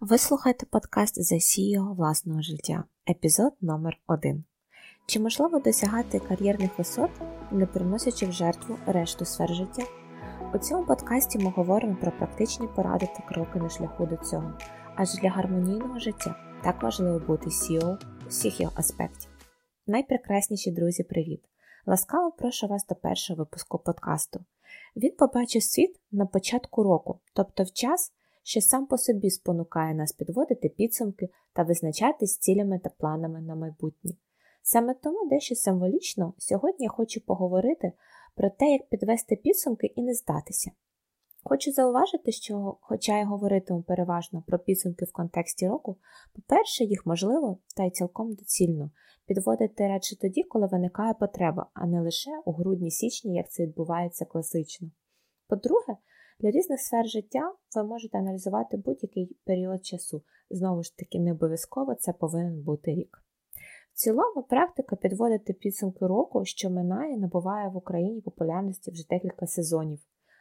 Ви слухаєте подкаст за CEO власного життя, епізод номер 1 Чи можливо досягати кар'єрних висот, не приносячи в жертву решту сфер життя? У цьому подкасті ми говоримо про практичні поради та кроки на шляху до цього, адже для гармонійного життя так важливо бути CEO всіх його аспектів. Найпрекрасніші друзі, привіт! Ласкаво прошу вас до першого випуску подкасту. Він побачив світ на початку року, тобто в час що сам по собі спонукає нас підводити підсумки та визначатись цілями та планами на майбутнє. Саме тому дещо символічно сьогодні я хочу поговорити про те, як підвести підсумки і не здатися. Хочу зауважити, що, хоча я говоритиму переважно про підсумки в контексті року, по-перше, їх можливо та й цілком доцільно підводити радше тоді, коли виникає потреба, а не лише у грудні-січні, як це відбувається класично. По-друге, для різних сфер життя ви можете аналізувати будь-який період часу. Знову ж таки, не обов'язково це повинен бути рік. В цілому, практика підводити підсумки року, що минає, набуває в Україні популярності вже декілька сезонів,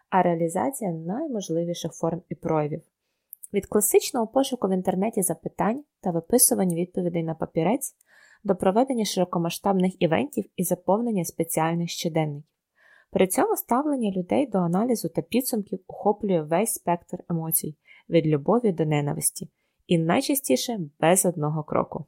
а реалізація найможливіших форм і проявів. Від класичного пошуку в інтернеті запитань та виписування відповідей на папірець до проведення широкомасштабних івентів і заповнення спеціальних щоденників. При цьому ставлення людей до аналізу та підсумків охоплює весь спектр емоцій від любові до ненависті, і найчастіше без одного кроку.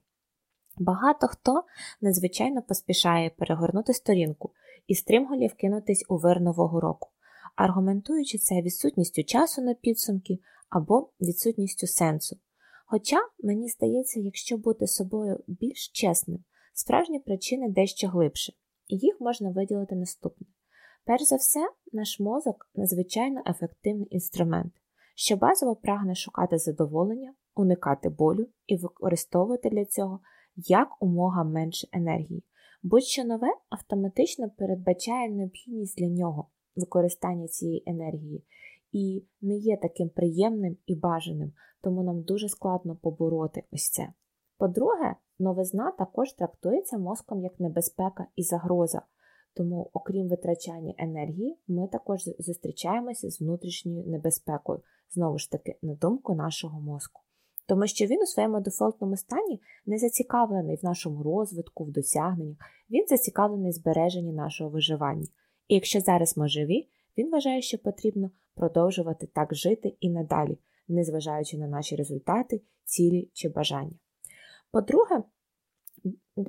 Багато хто надзвичайно поспішає перегорнути сторінку і стрімголів кинутись у вир нового року, аргументуючи це відсутністю часу на підсумки або відсутністю сенсу. Хоча, мені здається, якщо бути собою більш чесним, справжні причини дещо глибше, і їх можна виділити наступне. Перш за все, наш мозок надзвичайно ефективний інструмент, що базово прагне шукати задоволення, уникати болю і використовувати для цього як умога менше енергії. Будь-що нове автоматично передбачає необхідність для нього використання цієї енергії і не є таким приємним і бажаним, тому нам дуже складно побороти ось це. По-друге, новизна також трактується мозком як небезпека і загроза. Тому, окрім витрачання енергії, ми також зустрічаємося з внутрішньою небезпекою, знову ж таки, на думку нашого мозку. Тому що він у своєму дефолтному стані не зацікавлений в нашому розвитку, в досягненнях, він зацікавлений в збереженні нашого виживання. І якщо зараз ми живі, він вважає, що потрібно продовжувати так жити і надалі, незважаючи на наші результати, цілі чи бажання. По-друге,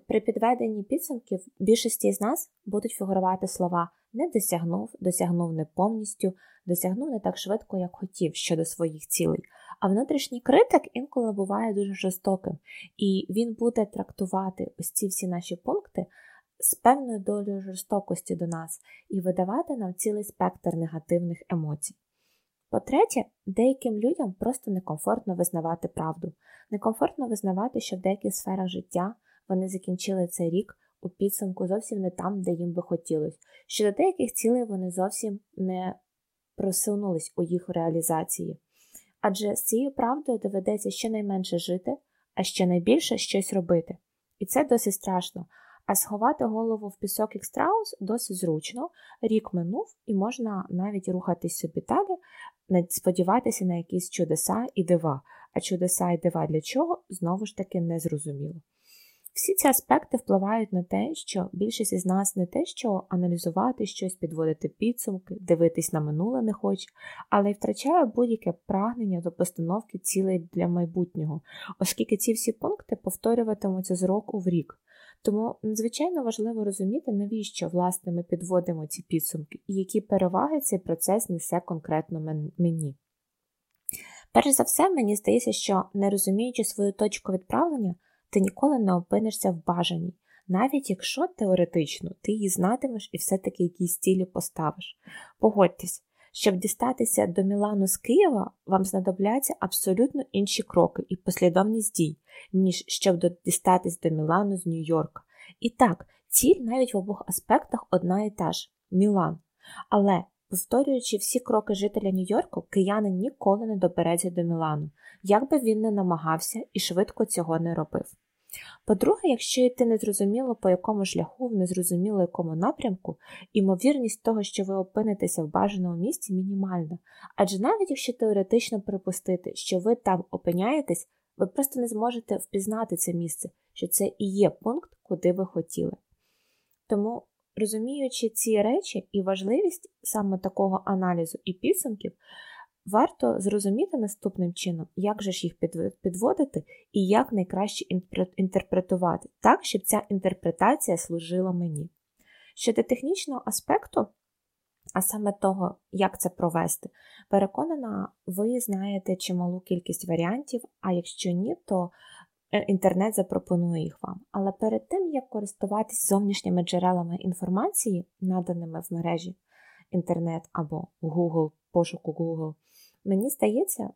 при підведенні підсумків більшості з нас будуть фігурувати слова не досягнув, досягнув не повністю, досягнув не так швидко, як хотів щодо своїх цілей. А внутрішній критик інколи буває дуже жорстоким, і він буде трактувати ось ці всі наші пункти з певною долею жорстокості до нас і видавати нам цілий спектр негативних емоцій. По-третє, деяким людям просто некомфортно визнавати правду, некомфортно визнавати, що в деяких сферах життя вони закінчили цей рік у підсумку зовсім не там, де їм би хотілося, що до деяких цілей вони зовсім не просунулись у їх реалізації. Адже з цією правдою доведеться щонайменше жити, а ще найбільше щось робити. І це досить страшно. А сховати голову в пісок як страус досить зручно, рік минув, і можна навіть рухатись собі далі, сподіватися на якісь чудеса і дива. А чудеса і дива для чого знову ж таки не зрозуміло. Всі ці аспекти впливають на те, що більшість із нас не те, що аналізувати щось, підводити підсумки, дивитись на минуле не хоче, але й втрачає будь-яке прагнення до постановки цілей для майбутнього, оскільки ці всі пункти повторюватимуться з року в рік. Тому надзвичайно важливо розуміти, навіщо власне ми підводимо ці підсумки і які переваги цей процес несе конкретно мені. Перш за все, мені здається, що не розуміючи свою точку відправлення, ти ніколи не опинишся в бажаній, навіть якщо теоретично ти її знатимеш і все-таки якісь цілі поставиш. Погодьтесь, щоб дістатися до Мілану з Києва, вам знадобляться абсолютно інші кроки і послідовність дій, ніж щоб дістатись до Мілану з Нью-Йорка. І так, ціль навіть в обох аспектах одна і та ж Мілан. Але, повторюючи всі кроки жителя Нью-Йорку, киянин ніколи не добереться до Мілану, як би він не намагався і швидко цього не робив. По-друге, якщо йти незрозуміло по якому шляху, в незрозуміло якому напрямку, імовірність того, що ви опинитеся в бажаному місці, мінімальна. Адже навіть якщо теоретично припустити, що ви там опиняєтесь, ви просто не зможете впізнати це місце, що це і є пункт, куди ви хотіли. Тому, розуміючи ці речі і важливість саме такого аналізу і підсумків, варто зрозуміти наступним чином, як же ж їх підводити і як найкраще інтерпретувати, так, щоб ця інтерпретація служила мені. Щодо технічного аспекту, а саме того, як це провести, переконана, ви знаєте чималу кількість варіантів, а якщо ні, то інтернет запропонує їх вам. Але перед тим, як користуватись зовнішніми джерелами інформації, наданими в мережі інтернет або Google, пошуку Google, мені здається,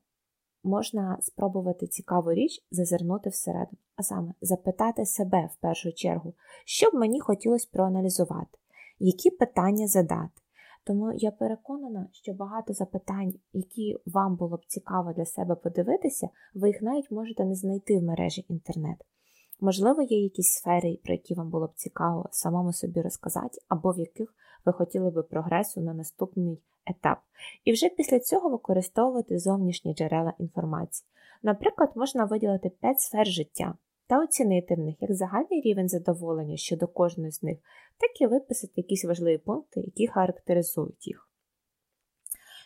можна спробувати цікаву річ зазирнути всередину, а саме запитати себе в першу чергу, що б мені хотілося проаналізувати, які питання задати. Тому я переконана, що багато запитань, які вам було б цікаво для себе подивитися, ви їх навіть можете не знайти в мережі інтернет. Можливо, є якісь сфери, про які вам було б цікаво самому собі розказати, або в яких ви хотіли би прогресу на наступний етап. І вже після цього використовувати зовнішні джерела інформації. Наприклад, можна виділити 5 сфер життя та оцінити в них як загальний рівень задоволення щодо кожної з них, так і виписати якісь важливі пункти, які характеризують їх.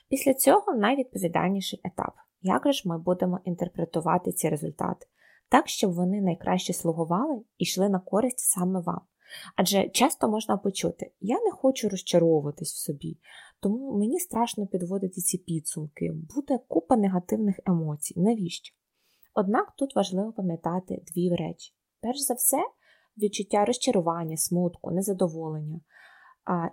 Після цього найвідповідальніший етап. Як же ж ми будемо інтерпретувати ці результати, так, щоб вони найкраще слугували і йшли на користь саме вам. Адже часто можна почути, я не хочу розчаровуватись в собі, тому мені страшно підводити ці підсумки, буде купа негативних емоцій. Навіщо? Однак тут важливо пам'ятати дві речі. Перш за все, відчуття розчарування, смутку, незадоволення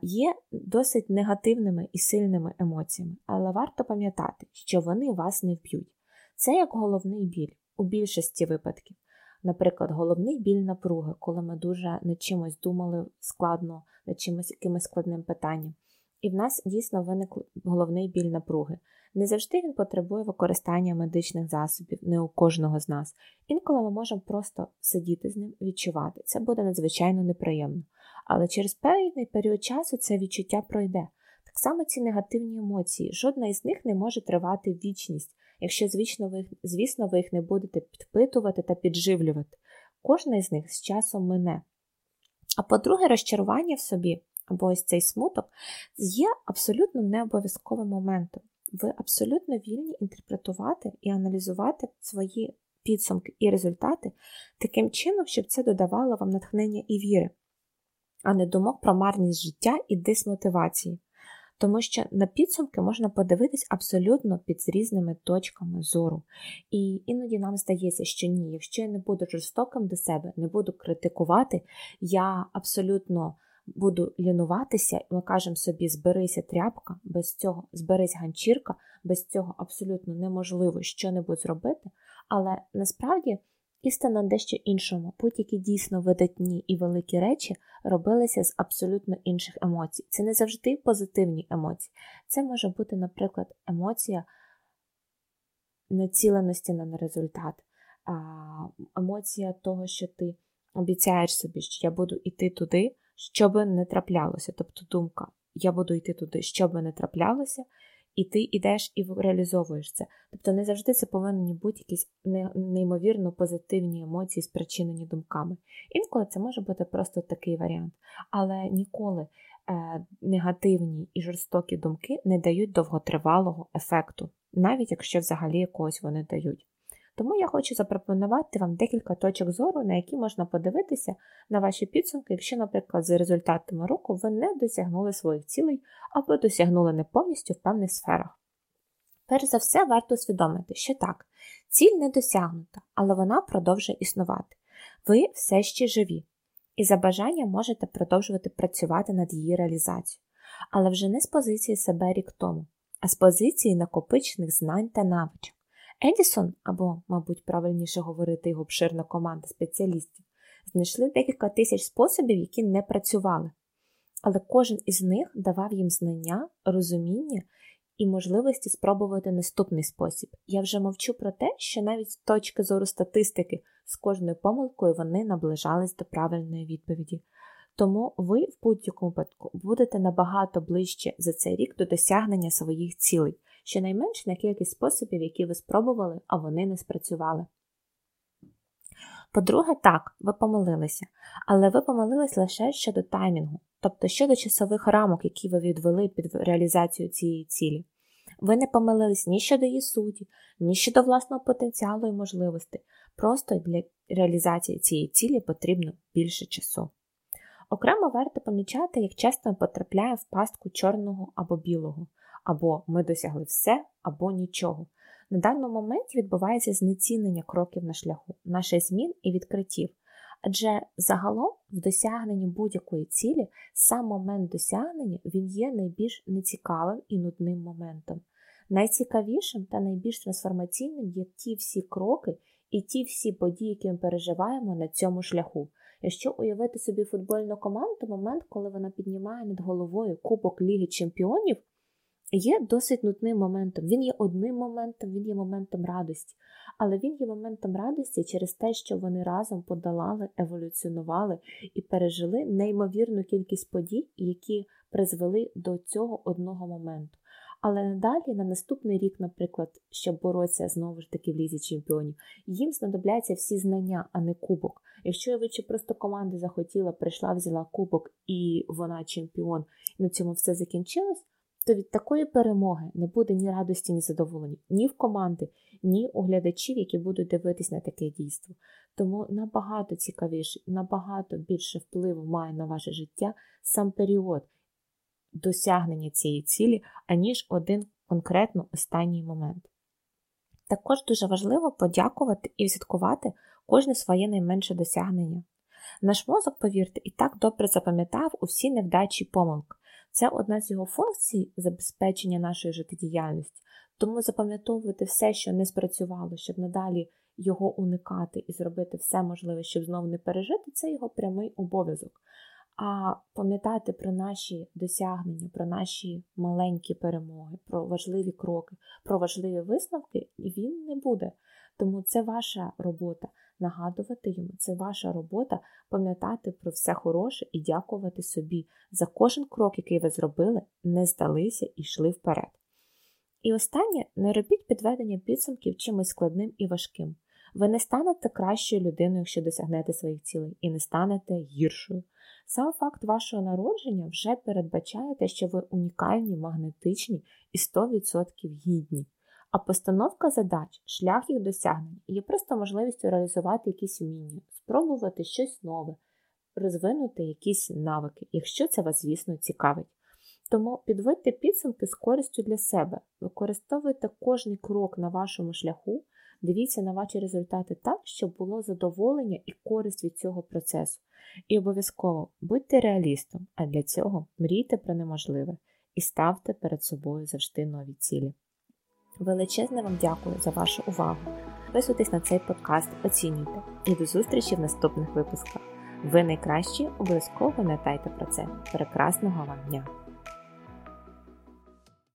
є досить негативними і сильними емоціями, але варто пам'ятати, що вони вас не вб'ють. Це як головний біль у більшості випадків. Наприклад, головний біль напруги, коли ми дуже над чимось думали складно, над чимось якимось складним питанням. І в нас дійсно виник головний біль напруги. Не завжди він потребує використання медичних засобів, не у кожного з нас. Інколи ми можемо просто сидіти з ним, відчувати. Це буде надзвичайно неприємно. Але через певний період часу це відчуття пройде. Так само ці негативні емоції, жодна із них не може тривати вічність, якщо, звісно, ви, звісно, ви їх не будете підпитувати та підживлювати. Кожна із них з часом мине. А по-друге, розчарування в собі або ось цей смуток є абсолютно необов'язковим моментом ви абсолютно вільні інтерпретувати і аналізувати свої підсумки і результати таким чином, щоб це додавало вам натхнення і віри, а не думок про марність життя і дисмотивації. Тому що на підсумки можна подивитись абсолютно під різними точками зору. І іноді нам здається, що ні, якщо я не буду жорстоким до себе, не буду критикувати, я абсолютно буду лінуватися, ми кажемо собі, зберися тряпка, без цього зберись ганчірка, без цього абсолютно неможливо що-небудь зробити. Але насправді істина дещо іншому. Будь-які дійсно видатні і великі речі робилися з абсолютно інших емоцій. Це не завжди позитивні емоції. Це може бути, наприклад, емоція націленості на результат, емоція того, що ти обіцяєш собі, що я буду йти туди що би не траплялося. Тобто думка, я буду йти туди, що би не траплялося, і ти йдеш і реалізовуєш це. Тобто не завжди це повинні бути якісь неймовірно позитивні емоції, спричинені думками. Інколи це може бути просто такий варіант. Але ніколи е, негативні і жорстокі думки не дають довготривалого ефекту, навіть якщо взагалі якогось вони дають. Тому я хочу запропонувати вам декілька точок зору, на які можна подивитися на ваші підсумки, якщо, наприклад, за результатами року ви не досягнули своїх цілей або досягнули не повністю в певних сферах. Перш за все, варто усвідомити, що так, ціль не досягнута, але вона продовжує існувати. Ви все ще живі, і за бажанням можете продовжувати працювати над її реалізацією, але вже не з позиції себе рік тому, а з позиції накопичених знань та навичок. Едісон, або, мабуть, правильніше говорити його обширна команда спеціалістів, знайшли декілька тисяч способів, які не працювали. Але кожен із них давав їм знання, розуміння і можливості спробувати наступний спосіб. Я вже мовчу про те, що навіть з точки зору статистики з кожною помилкою вони наближались до правильної відповіді. Тому ви в будь-якому випадку будете набагато ближче за цей рік до досягнення своїх цілей, щонайменше на кількість способів, які ви спробували, а вони не спрацювали. По-друге, так, ви помилилися, але ви помилились лише щодо таймінгу, тобто щодо часових рамок, які ви відвели під реалізацію цієї цілі. Ви не помилились ні щодо її суті, ні щодо власного потенціалу і можливостей. Просто для реалізації цієї цілі потрібно більше часу. Окремо варто помічати, як часто ми потрапляємо в пастку чорного або білого, або ми досягли все, або нічого. На даному моменті відбувається знецінення кроків на шляху, наших змін і відкриттів. Адже загалом в досягненні будь-якої цілі сам момент досягнення він є найбільш нецікавим і нудним моментом. Найцікавішим та найбільш трансформаційним є ті всі кроки і ті всі події, які ми переживаємо на цьому шляху. Якщо уявити собі футбольну команду, момент, коли вона піднімає над головою Кубок Ліги Чемпіонів, є досить нудним моментом. Він є одним моментом, він є моментом радості. Але він є моментом радості через те, що вони разом подолали, еволюціонували і пережили неймовірну кількість подій, які призвели до цього одного моменту. Але надалі, на наступний рік, наприклад, щоб боротися знову ж таки в лізі чемпіонів, їм знадобляться всі знання, а не кубок. Якщо я чи просто команда захотіла, прийшла, взяла кубок і вона чемпіон, і на цьому все закінчилось, то від такої перемоги не буде ні радості, ні задоволення, ні в команди, ні у глядачів, які будуть дивитись на таке дійство. Тому набагато цікавіше, набагато більше впливу має на ваше життя сам період досягнення цієї цілі, аніж один конкретно останній момент. Також дуже важливо подякувати і відсвяткувати кожне своє найменше досягнення. Наш мозок, повірте, і так добре запам'ятав усі невдачі помилки. Це одна з його функцій забезпечення нашої життєдіяльності, тому запам'ятовувати все, що не спрацювало, щоб надалі його уникати і зробити все можливе, щоб знову не пережити, це його прямий обов'язок. А пам'ятати про наші досягнення, про наші маленькі перемоги, про важливі кроки, про важливі висновки він не буде. Тому це ваша робота нагадувати йому, це ваша робота пам'ятати про все хороше і дякувати собі за кожен крок, який ви зробили, не здалися і йшли вперед. І останнє не робіть підведення підсумків чимось складним і важким. Ви не станете кращою людиною, якщо досягнете своїх цілей, і не станете гіршою. Сам факт вашого народження вже передбачає те, що ви унікальні, магнетичні і 100% гідні. А постановка задач, шлях їх досягнення є просто можливістю реалізувати якісь вміння, спробувати щось нове, розвинути якісь навики, якщо це вас, звісно, цікавить. Тому підводьте підсумки з користю для себе, використовуйте кожний крок на вашому шляху, дивіться на ваші результати так, щоб було задоволення і користь від цього процесу. І обов'язково будьте реалістом, а для цього мрійте про неможливе і ставте перед собою завжди нові цілі. Величезне вам дякую за вашу увагу. Підписуйтесь на цей подкаст, оцінюйте і до зустрічі в наступних випусках. Ви найкращі, обов'язково пам'ятайте про це. Прекрасного вам дня!